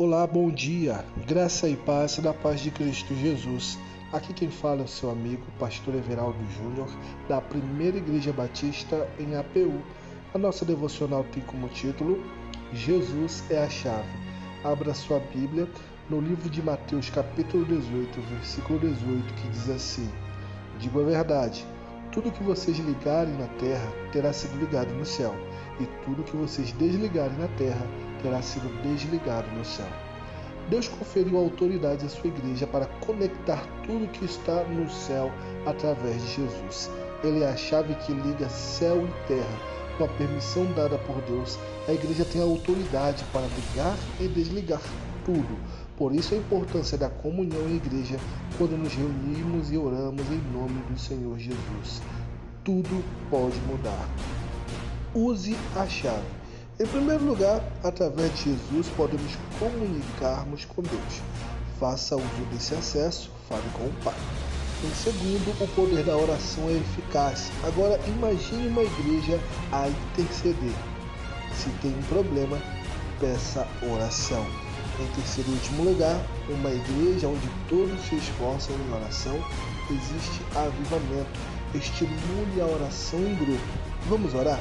Olá, bom dia, graça e paz da paz de Cristo Jesus. Aqui quem fala é o seu amigo, pastor Everaldo Júnior, da Primeira Igreja Batista em APU. A nossa devocional tem como título Jesus é a chave. Abra sua Bíblia no livro de Mateus, capítulo 18, versículo 18, que diz assim: Digo a verdade, tudo que vocês ligarem na terra terá sido ligado no céu, e tudo que vocês desligarem na terra terá sido desligado no céu. Deus conferiu autoridade à sua igreja para conectar tudo que está no céu através de Jesus. Ele é a chave que liga céu e terra. Com a permissão dada por Deus, a igreja tem a autoridade para ligar e desligar tudo. Por isso a importância da comunhão em igreja quando nos reunimos e oramos em nome do Senhor Jesus. Tudo pode mudar. Use a chave. Em primeiro lugar, através de Jesus podemos comunicarmos com Deus. Faça uso desse acesso, fale com o Pai. Em segundo, o poder da oração é eficaz. Agora imagine uma igreja a interceder. Se tem um problema, peça oração. Em terceiro e último lugar, uma igreja onde todos se esforçam em oração, existe avivamento. Estimule a oração em grupo. Vamos orar?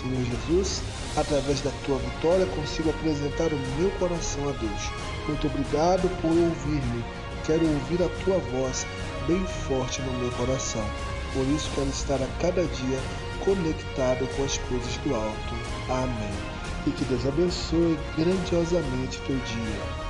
Senhor Jesus, através da tua vitória consigo apresentar o meu coração a Deus. Muito obrigado por ouvir-me. Quero ouvir a tua voz bem forte no meu coração. Por isso quero estar a cada dia conectado com as coisas do alto. Amém. Que Deus abençoe grandiosamente teu dia.